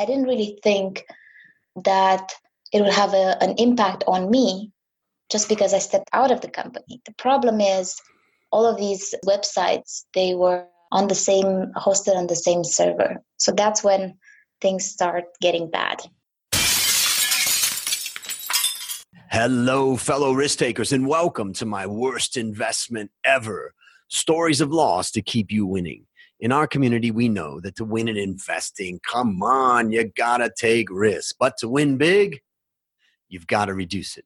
I didn't really think that it would have a, an impact on me just because I stepped out of the company. The problem is all of these websites, they were on the same, hosted on the same server. So that's when things start getting bad. Hello, fellow risk takers, and welcome to my worst investment ever stories of loss to keep you winning. In our community, we know that to win in investing, come on, you gotta take risks. But to win big, you've gotta reduce it.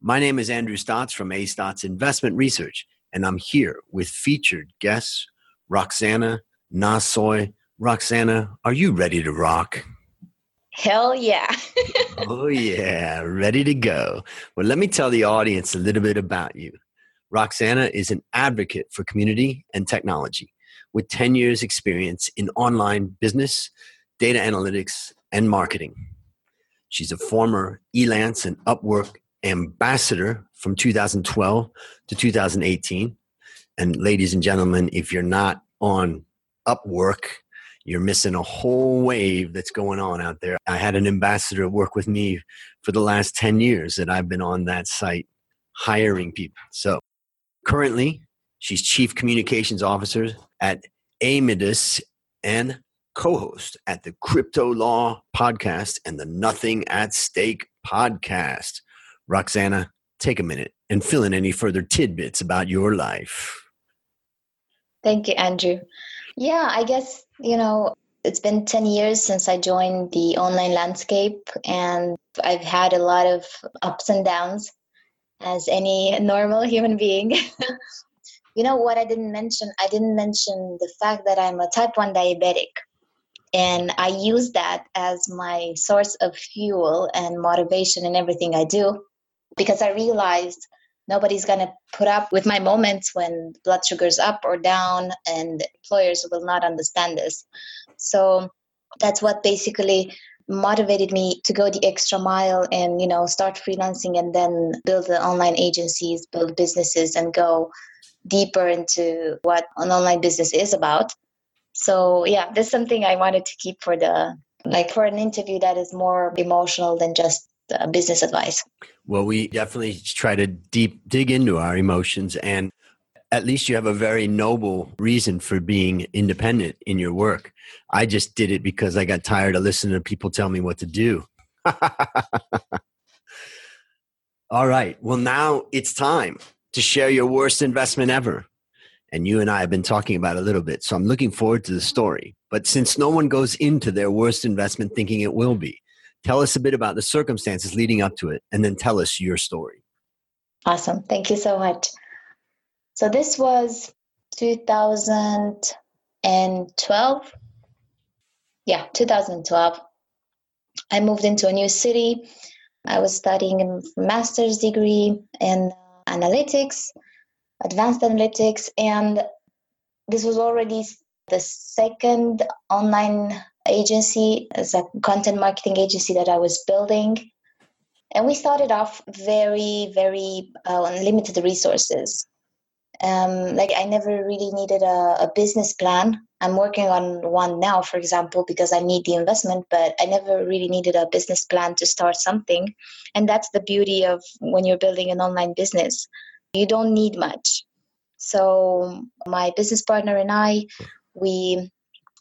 My name is Andrew Stotts from Astotts Investment Research, and I'm here with featured guests Roxana Nasoi. Roxana, are you ready to rock? Hell yeah. oh, yeah. Ready to go. Well, let me tell the audience a little bit about you. Roxana is an advocate for community and technology with 10 years' experience in online business, data analytics, and marketing. She's a former Elance and Upwork ambassador from 2012 to 2018. And ladies and gentlemen, if you're not on Upwork, you're missing a whole wave that's going on out there. I had an ambassador work with me for the last 10 years that I've been on that site hiring people. So currently, she's chief communications officer at Aimedis and co host at the Crypto Law podcast and the Nothing at Stake podcast. Roxana, take a minute and fill in any further tidbits about your life. Thank you, Andrew. Yeah, I guess, you know, it's been 10 years since I joined the online landscape, and I've had a lot of ups and downs as any normal human being. you know what I didn't mention? I didn't mention the fact that I'm a type 1 diabetic. And I use that as my source of fuel and motivation in everything I do because I realized nobody's going to put up with my moments when blood sugar's up or down and employers will not understand this so that's what basically motivated me to go the extra mile and you know start freelancing and then build the online agencies build businesses and go deeper into what an online business is about so yeah this is something i wanted to keep for the like for an interview that is more emotional than just uh, business advice. Well, we definitely try to deep dig into our emotions and at least you have a very noble reason for being independent in your work. I just did it because I got tired of listening to people tell me what to do. All right. Well, now it's time to share your worst investment ever. And you and I have been talking about a little bit. So I'm looking forward to the story. But since no one goes into their worst investment thinking it will be, Tell us a bit about the circumstances leading up to it, and then tell us your story. Awesome. Thank you so much. So this was 2012. Yeah, 2012. I moved into a new city. I was studying a master's degree in analytics, advanced analytics, and this was already the second online agency as a content marketing agency that I was building. And we started off very, very uh, limited resources. Um, like I never really needed a, a, business plan. I'm working on one now, for example, because I need the investment, but I never really needed a business plan to start something. And that's the beauty of when you're building an online business. You don't need much. So my business partner and I, we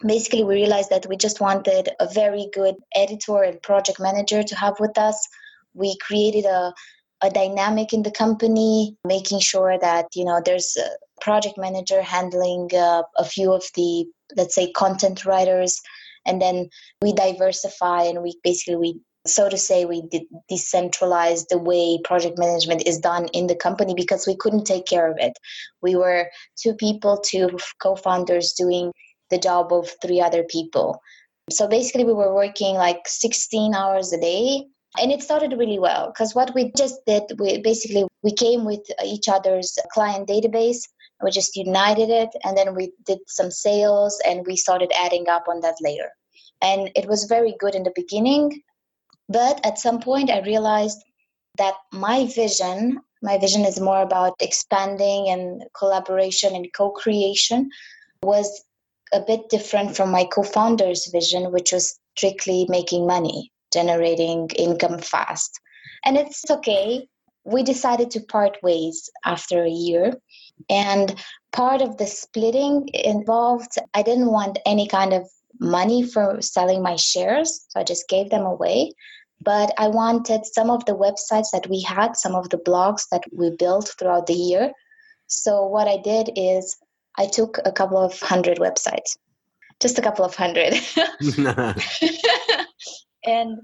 basically we realized that we just wanted a very good editor and project manager to have with us we created a, a dynamic in the company making sure that you know there's a project manager handling uh, a few of the let's say content writers and then we diversify and we basically we so to say we did decentralize the way project management is done in the company because we couldn't take care of it we were two people two co-founders doing the job of three other people. So basically, we were working like 16 hours a day. And it started really well because what we just did, we basically we came with each other's client database. We just united it, and then we did some sales, and we started adding up on that layer. And it was very good in the beginning, but at some point, I realized that my vision my vision is more about expanding and collaboration and co-creation was a bit different from my co-founder's vision which was strictly making money, generating income fast. And it's okay. We decided to part ways after a year. And part of the splitting involved, I didn't want any kind of money for selling my shares. So I just gave them away. But I wanted some of the websites that we had, some of the blogs that we built throughout the year. So what I did is I took a couple of hundred websites, just a couple of hundred. and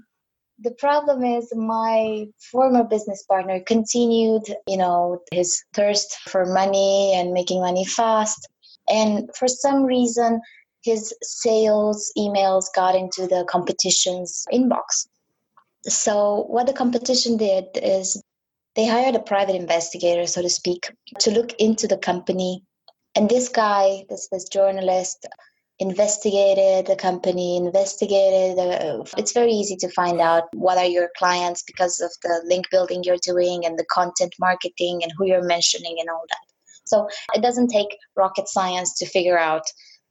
the problem is my former business partner continued, you know, his thirst for money and making money fast. And for some reason, his sales emails got into the competition's inbox. So, what the competition did is they hired a private investigator, so to speak, to look into the company. And this guy, this, this journalist, investigated the company, investigated. It's very easy to find out what are your clients because of the link building you're doing and the content marketing and who you're mentioning and all that. So it doesn't take rocket science to figure out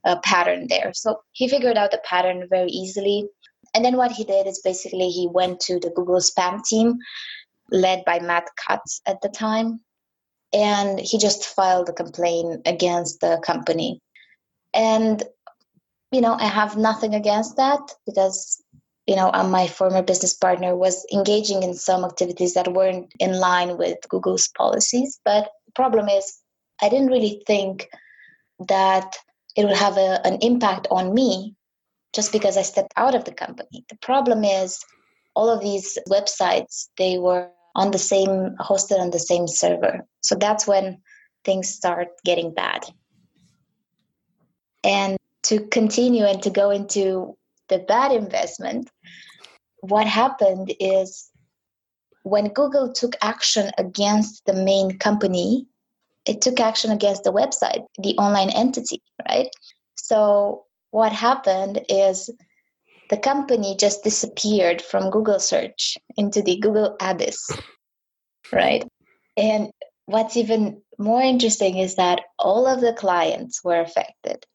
a pattern there. So he figured out the pattern very easily. And then what he did is basically he went to the Google spam team led by Matt Cutts at the time. And he just filed a complaint against the company. And, you know, I have nothing against that because, you know, uh, my former business partner was engaging in some activities that weren't in line with Google's policies. But the problem is, I didn't really think that it would have a, an impact on me just because I stepped out of the company. The problem is all of these websites, they were on the same, hosted on the same server. So that's when things start getting bad. And to continue and to go into the bad investment, what happened is when Google took action against the main company, it took action against the website, the online entity, right? So what happened is the company just disappeared from Google search into the Google abyss, right? And what's even more interesting is that all of the clients were affected,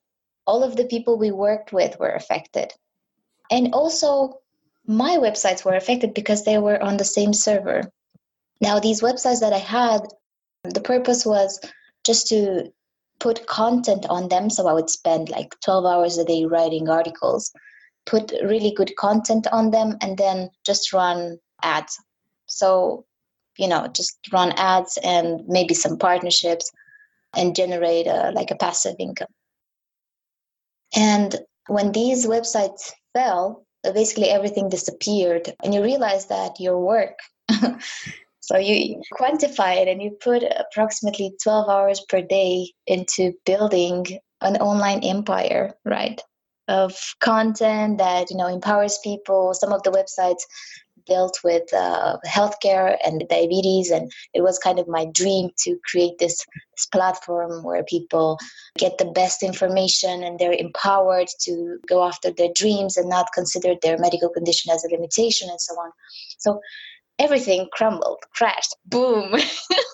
all of the people we worked with were affected. And also, my websites were affected because they were on the same server. Now, these websites that I had the purpose was just to put content on them. So I would spend like 12 hours a day writing articles, put really good content on them, and then just run ads. So, you know, just run ads and maybe some partnerships and generate a, like a passive income. And when these websites fell, basically everything disappeared, and you realize that your work So you quantify it and you put approximately 12 hours per day into building an online empire, right? Of content that you know empowers people. Some of the websites built with uh, healthcare and diabetes and it was kind of my dream to create this, this platform where people get the best information and they're empowered to go after their dreams and not consider their medical condition as a limitation and so on so everything crumbled, crashed, boom.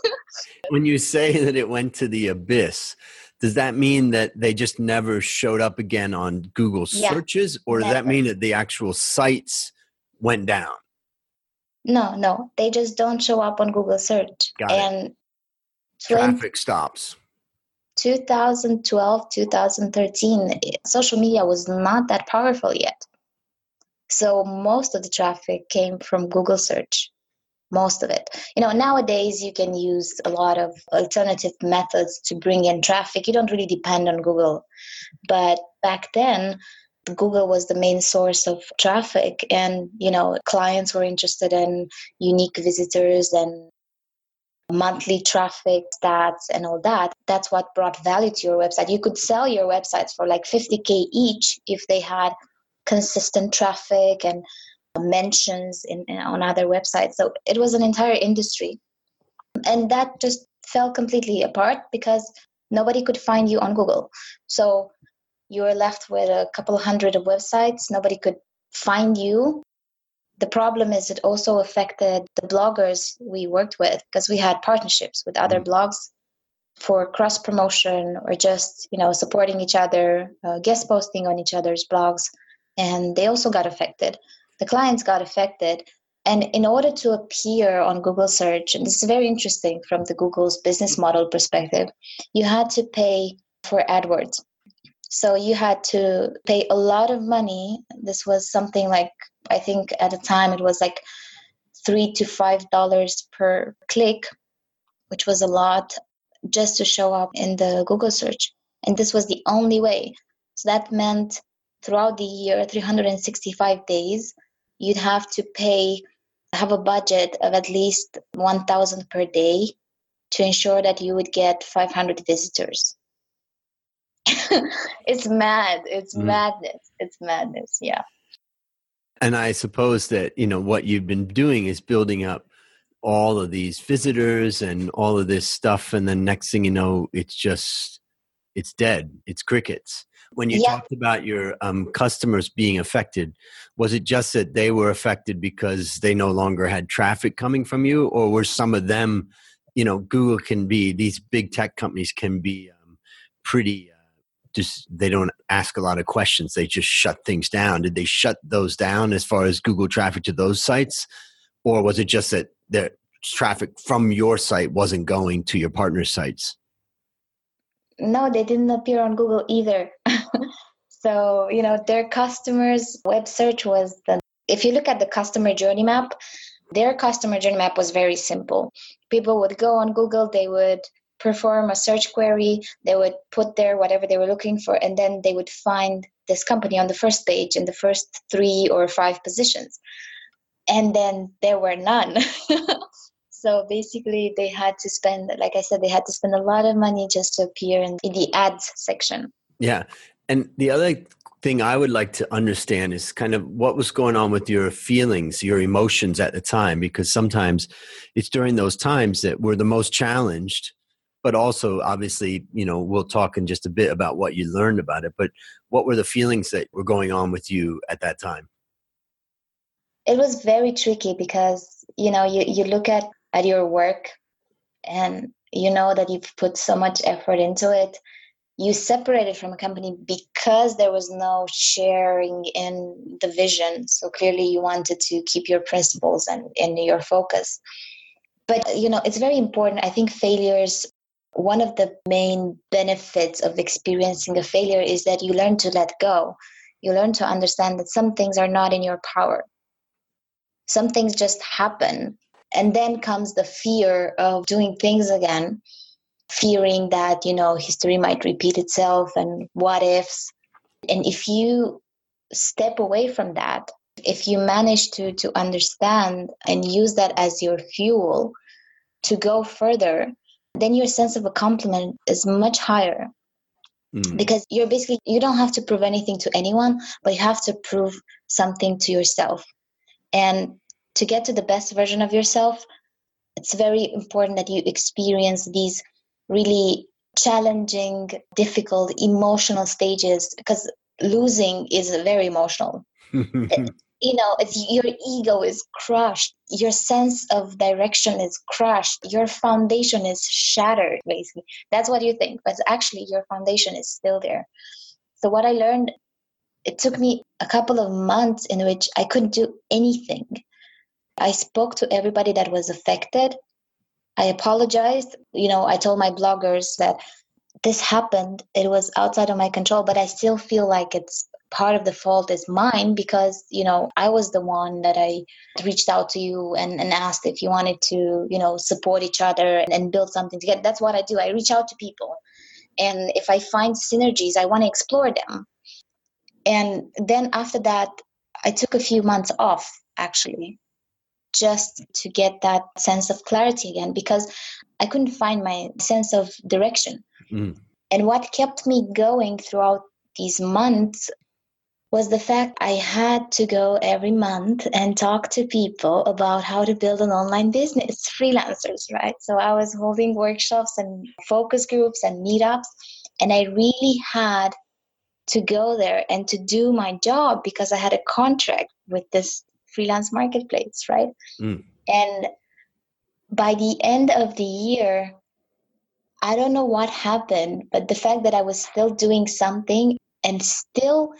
when you say that it went to the abyss, does that mean that they just never showed up again on Google yeah, searches, or does that mean that the actual sites went down? No, no, they just don't show up on Google search. Got and it. traffic stops. 2012, 2013, social media was not that powerful yet. So most of the traffic came from Google search most of it. You know, nowadays you can use a lot of alternative methods to bring in traffic. You don't really depend on Google. But back then, Google was the main source of traffic and, you know, clients were interested in unique visitors and monthly traffic stats and all that. That's what brought value to your website. You could sell your websites for like 50k each if they had consistent traffic and mentions in, on other websites. So it was an entire industry. And that just fell completely apart because nobody could find you on Google. So you were left with a couple hundred of websites. Nobody could find you. The problem is it also affected the bloggers we worked with because we had partnerships with other mm-hmm. blogs for cross promotion or just you know supporting each other, uh, guest posting on each other's blogs and they also got affected. The clients got affected. And in order to appear on Google search, and this is very interesting from the Google's business model perspective, you had to pay for AdWords. So you had to pay a lot of money. This was something like, I think at the time it was like three to five dollars per click, which was a lot just to show up in the Google search. And this was the only way. So that meant throughout the year, 365 days, you'd have to pay, have a budget of at least 1,000 per day to ensure that you would get 500 visitors. It's mad. It's mm. madness. It's madness. Yeah. And I suppose that, you know, what you've been doing is building up all of these visitors and all of this stuff. And then next thing you know, it's just, it's dead. It's crickets. When you yeah. talked about your um, customers being affected, was it just that they were affected because they no longer had traffic coming from you, or were some of them, you know, Google can be these big tech companies can be um, pretty. Uh, just they don't ask a lot of questions; they just shut things down. Did they shut those down as far as Google traffic to those sites, or was it just that the traffic from your site wasn't going to your partner sites? no, they didn't appear on Google either. so, you know, their customers' web search was the, if you look at the customer journey map, their customer journey map was very simple. People would go on Google, they would perform a search query, they would put there whatever they were looking for, and then they would find this company on the first page in the first three or five positions. And then there were none. So basically, they had to spend, like I said, they had to spend a lot of money just to appear in, the ads section. Yeah. And the other thing I would like to understand is kind of what was going on with your feelings, your emotions at the time, because sometimes it's during those times that we're the most challenged. But also, obviously, you know, we'll talk in just a bit about what you learned about it. But what were the feelings that were going on with you at that time? It was very tricky because, you know, you, you look at at your work and you know that you've put so much effort into it you separated from a company because there was no sharing in the vision so clearly you wanted to keep your principles and in your focus but you know it's very important i think failures one of the main benefits of experiencing a failure is that you learn to let go. You learn to understand that some things are not in your power. Some things just happen. And then comes the fear of doing things again fearing that you know history might repeat itself and what ifs. And if you step away from that if you manage to to understand and use that as your fuel to go further then your sense of accomplishment is much higher mm. because you're basically you don't have to prove anything to anyone but you have to prove something to yourself and to get to the best version of yourself, it's very important that you experience these really challenging, difficult, emotional stages because losing is very emotional. you know, it's your ego is crushed, your sense of direction is crushed, your foundation is shattered, basically. That's what you think, but actually, your foundation is still there. So, what I learned, it took me a couple of months in which I couldn't do anything I spoke to everybody that was affected. I apologized. You know, I told my bloggers that this happened. It was outside of my control, but I still feel like it's part of the fault is mine because, you know, I was the one that I reached out to you and, and asked if you wanted to, you know, support each other and, and build something together. That's what I do. I reach out to people. And if I find synergies, I want to explore them. And then after that, I took a few months off actually just to get that sense of clarity again because I couldn't find my sense of direction. Mm. And what kept me going throughout these months was the fact I had to go every month and talk to people about how to build an online business, freelancers, right? So I was holding workshops and focus groups and meetups, and I really had to go there and to do my job because I had a contract with this freelance marketplace, right? Mm. And by the end of the year, I don't know what happened, but the fact that I was still doing something and still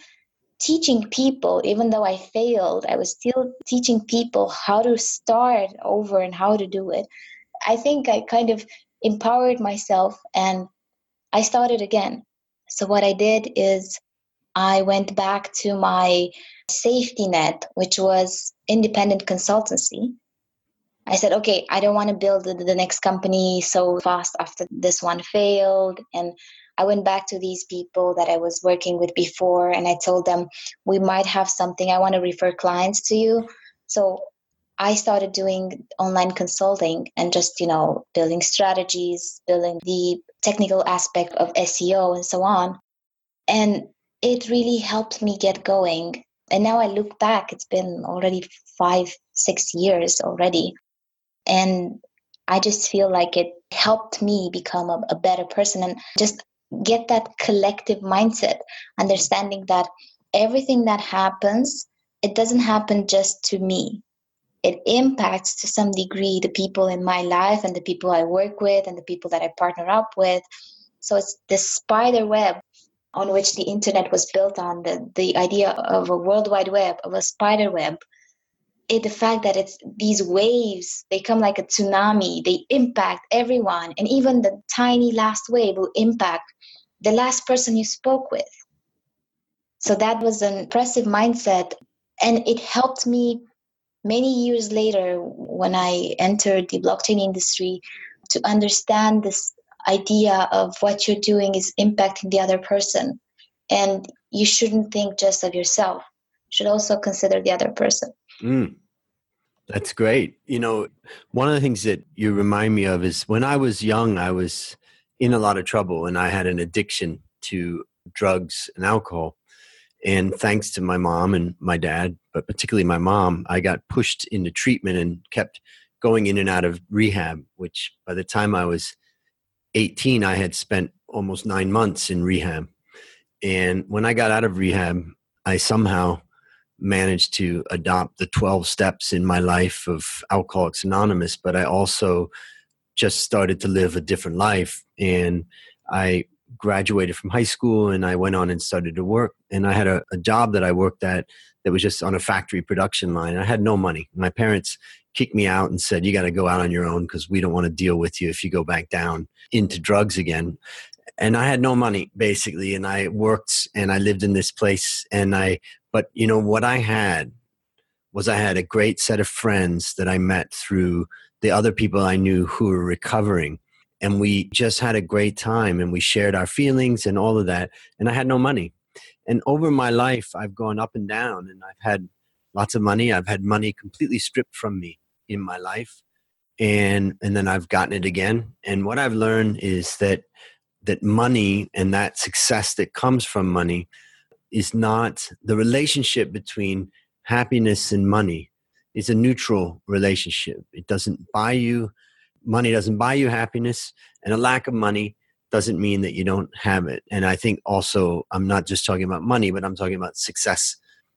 teaching people, even though I failed, I was still teaching people how to start over and how to do it. I think I kind of empowered myself and I started again. So, what I did is I went back to my safety net, which was independent consultancy. I said, okay, I don't want to build the, next company so fast after this one failed. And I went back to these people that I was working with before and I told them, we might have something. I want to refer clients to you. So I started doing online consulting and just, you know, building strategies, building the technical aspect of SEO and so on. And it really helped me get going. And now I look back, it's been already five, six years already. And I just feel like it helped me become a, a better person and just get that collective mindset, understanding that everything that happens, it doesn't happen just to me. It impacts to some degree the people in my life and the people I work with and the people that I partner up with. So it's this spider web on which the internet was built on, the, the idea of a world wide web, of a spider web it, the fact that it's these waves they come like a tsunami they impact everyone and even the tiny last wave will impact the last person you spoke with. So that was an impressive mindset and it helped me many years later when i entered the blockchain industry to understand this idea of what you're doing is impacting the other person and you shouldn't think just of yourself. You should also consider the other person Mm. That's great. You know, one of the things that you remind me of is when I was young, I was in a lot of trouble and I had an addiction to drugs and alcohol. And thanks to my mom and my dad, but particularly my mom, I got pushed into treatment and kept going in and out of rehab, which by the time I was 18, I had spent almost nine months in rehab. And when I got out of rehab, I somehow managed to adopt the 12 steps in my life of Alcoholics Anonymous, but I also just started to live a different life. And I graduated from high school and I went on and started to work. And I had a, a job that I worked at that was just on a factory production line. I had no money. My parents kicked me out and said, You got to go out on your own because we don't want to deal with you if you go back down into drugs again. And I had no money basically. And I worked and I lived in this place and I but you know what I had was I had a great set of friends that I met through the other people I knew who were recovering. And we just had a great time and we shared our feelings and all of that. And I had no money. And over my life, I've gone up and down and I've had lots of money. I've had money completely stripped from me in my life. And, and then I've gotten it again. And what I've learned is that, that money and that success that comes from money is not the relationship between happiness and money is a neutral relationship. It doesn't buy you money doesn't buy you happiness and a lack of money doesn't mean that you don't have it. And I think also I'm not just talking about money, but I'm talking about success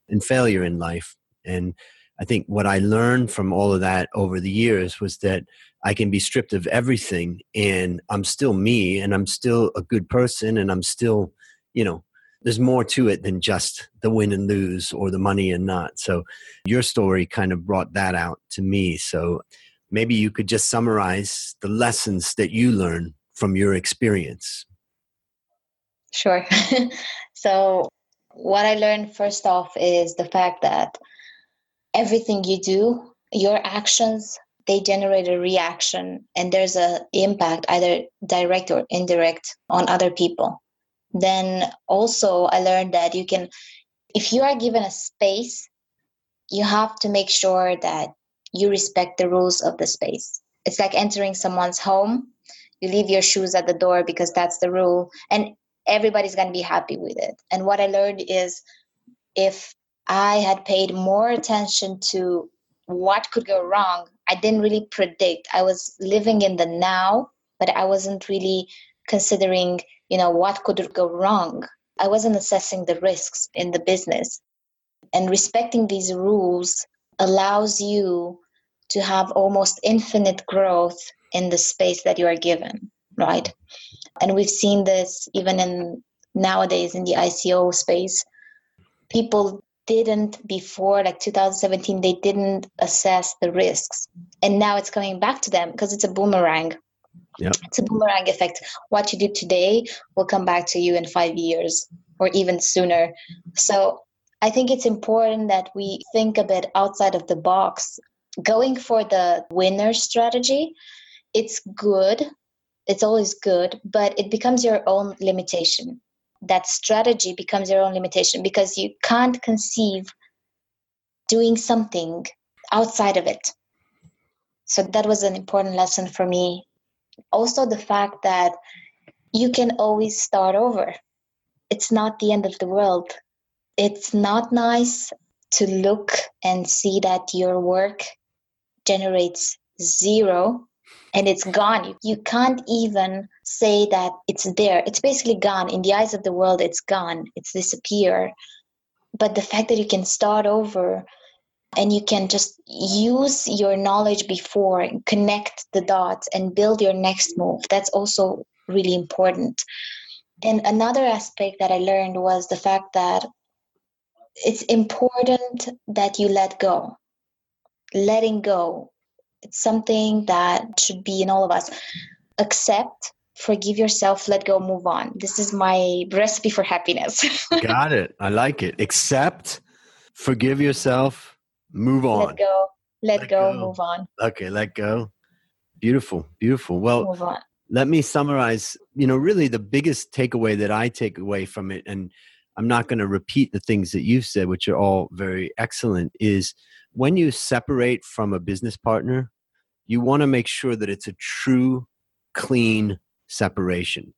and failure in life. And I think what I learned from all of that over the years was that I can be stripped of everything and I'm still me and I'm still a good person and I'm still, you know, there's more to it than just the win and lose or the money and not. So your story kind of brought that out to me. So maybe you could just summarize the lessons that you learned from your experience. Sure. so what I learned first off is the fact that everything you do, your actions, they generate a reaction and there's a impact either direct or indirect on other people. Then also i learned that you can if you are given a space you have to make sure that you respect the rules of the space. It's like entering someone's home you leave your shoes at the door because that's the rule and everybody's going to be happy with it. And what i learned is if i had paid more attention to what could go wrong. I didn't really predict. I was living in the now but i wasn't really considering you know what could go wrong. I wasn't assessing the risks in the business. And respecting these rules allows you to have almost infinite growth in the space that you are given right? And we've seen this even in nowadays in the ico space. People didn't before like 2017 they didn't assess the risks. And now it's coming back to them because it's a boomerang. It's a boomerang effect. What you do today will come back to you in five years or even sooner. So i think it's important that we think a bit outside of the box. Going for the winner strategy it's good. It's always good but it becomes your own limitation that strategy becomes your own limitation because you can't conceive doing something outside of it. So that was an important lesson for me. Also, the fact that you can always start over. It's not the end of the world. It's not nice to look and see that your work generates zero and it's gone. You, you can't even say that it's there. It's basically gone. In the eyes of the world, it's gone. It's disappeared. But the fact that you can start over and you can just use your knowledge before and connect the dots and build your next move, that's also really important. And another aspect that I learned was the fact that it's important that you let go. Letting go it's something that should be in all of us. Accept, forgive yourself, let go, move on. This is my recipe for happiness. Got it. I like it. Accept, forgive yourself, move on. Let go, let, let go, go, move on. Okay, let go. Beautiful, beautiful. Well, let me summarize. You know, really the biggest takeaway that I take away from it, and I'm not going to repeat the things that you've said, which are all very excellent, is when you separate from a business partner, you want to make sure that it's a true, clean separation.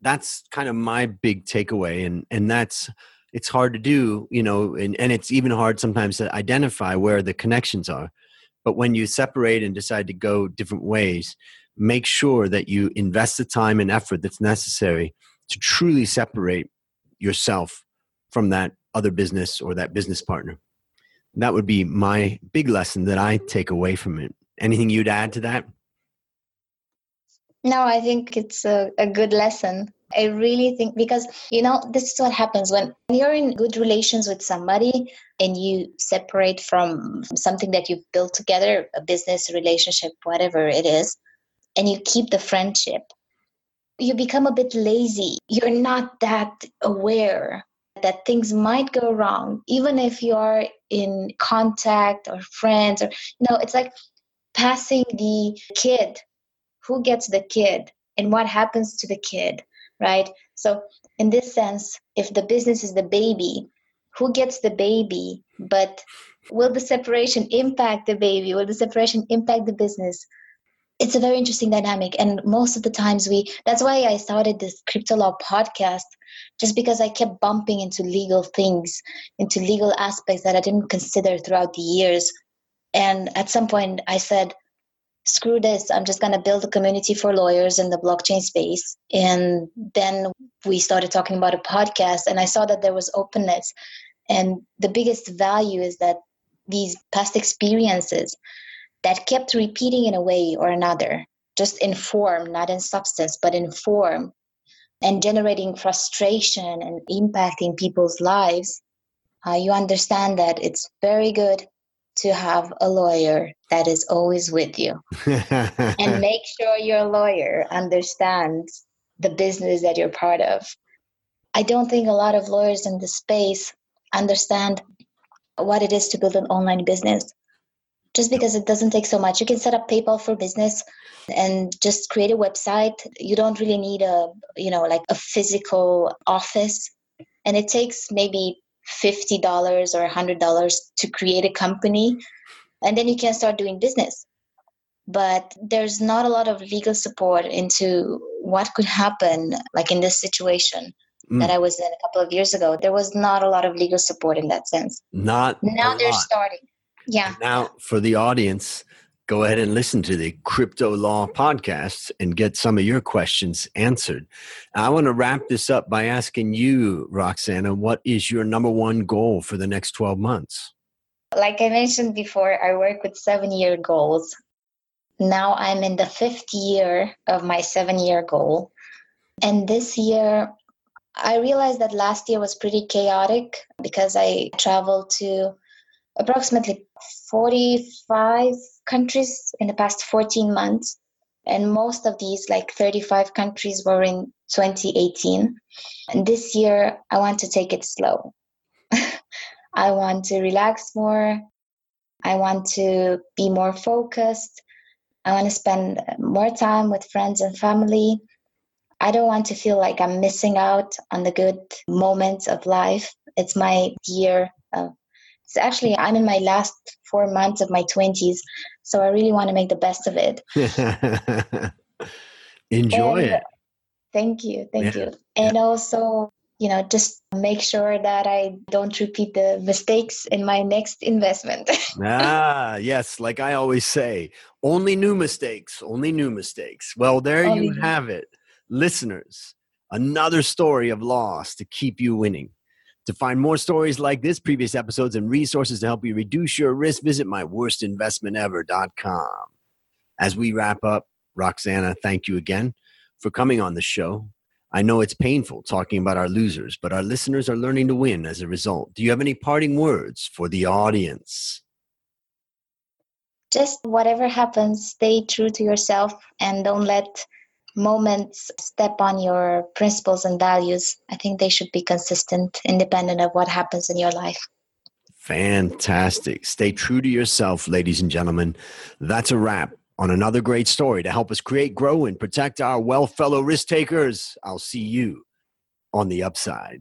That's kind of my big takeaway. And, and that's, it's hard to do, you know, and, and it's even hard sometimes to identify where the connections are. But when you separate and decide to go different ways, make sure that you invest the time and effort that's necessary to truly separate yourself from that other business or that business partner that would be my big lesson that I take away from it. Anything you'd add to that? No, I think it's a, a good lesson. I really think because you know this is what happens when you're in good relations with somebody and you separate from something that you've built together, a business relationship, whatever it is, and you keep the friendship. You become a bit lazy. You're not that aware that things might go wrong, even if you're in contact or friends, or you know, it's like passing the kid. Who gets the kid and what happens to the kid, right? So, in this sense, if the business is the baby, who gets the baby? But will the separation impact the baby? Will the separation impact the business? It's a very interesting dynamic. And most of the times we that's why i started this crypto law podcast just because i kept bumping into legal things into legal aspects that i didn't consider throughout the years. And at some point i said screw this. I'm just going to build a community for lawyers in the blockchain space. And then we started talking about a podcast and i saw that there was openness. And the biggest value is that these past experiences that kept repeating in a way or another, just in form, not in substance, but in form, and generating frustration and impacting people's lives, uh, you understand that it's very good to have a lawyer that is always with you. and make sure your lawyer understands the business that you're part of. I don't think a lot of lawyers in the space understand what it is to build an online business just because it doesn't take so much. You can set up PayPal for business and just create a website. You don't really need a, you know, like a physical office. And it takes maybe $50 or $100 to create a company. And then you can start doing business. But there's not a lot of legal support into what could happen, like in this situation mm. that I was in a couple of years ago. There was not a lot of legal support in that sense. Not now they're starting yeah. Now, for the audience, go ahead and listen to the Crypto Law podcast and get some of your questions answered. I want to wrap this up by asking you, Roxana, what is your number one goal for the next 12 months? Like I mentioned before, I work with seven year goals. Now I'm in the fifth year of my seven year goal. And this year, I realized that last year was pretty chaotic because I traveled to approximately 45 countries in the past 14 months. And most of these, like 35 countries, were in 2018. And this year, I want to take it slow. I want to relax more. I want to be more focused. I want to spend more time with friends and family. I don't want to feel like I'm missing out on the good moments of life. It's my year of, it's actually, I'm in my last four months of my 20s. So I really want to make the best of it. Enjoy and, it. Thank you. Thank yeah. you. And yeah. also, you know, just make sure that I don't repeat the mistakes in my next investment. ah, yes. Like I always say, only new mistakes, only new mistakes. Well, there only you have it listeners, another story of loss to keep you winning. To find more stories like this, previous episodes, and resources to help you reduce your risk, visit myworstinvestmentever.com. As we wrap up, Roxana, thank you again for coming on the show. I know it's painful talking about our losers, but our listeners are learning to win as a result. Do you have any parting words for the audience? Just whatever happens, stay true to yourself and don't let moments step on your principles and values, I think they should be consistent, independent of what happens in your life. Fantastic. Stay true to yourself, ladies and gentlemen. That's a wrap on another great story to help us create, grow, and protect our well fellow risk takers. I'll see you on the upside.